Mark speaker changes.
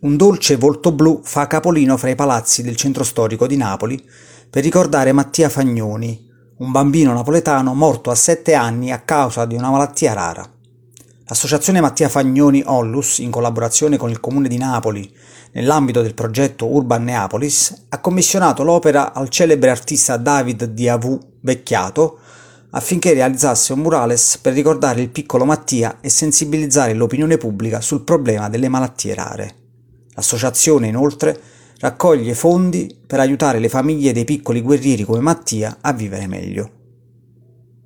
Speaker 1: un dolce volto blu fa capolino fra i palazzi del centro storico di Napoli per ricordare Mattia Fagnoni, un bambino napoletano morto a sette anni a causa di una malattia rara. L'associazione Mattia Fagnoni Ollus, in collaborazione con il Comune di Napoli, nell'ambito del progetto Urban Neapolis, ha commissionato l'opera al celebre artista David Diavu Vecchiato affinché realizzasse un murales per ricordare il piccolo Mattia e sensibilizzare l'opinione pubblica sul problema delle malattie rare. L'associazione, inoltre, raccoglie fondi per aiutare le famiglie dei piccoli guerrieri come Mattia a vivere meglio.